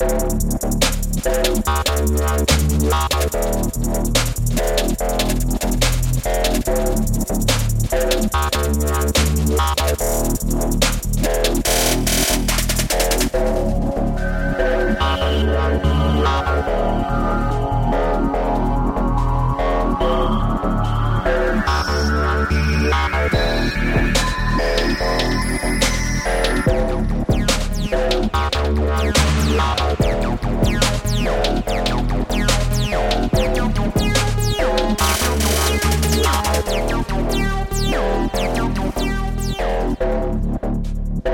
Thank you.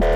Bye.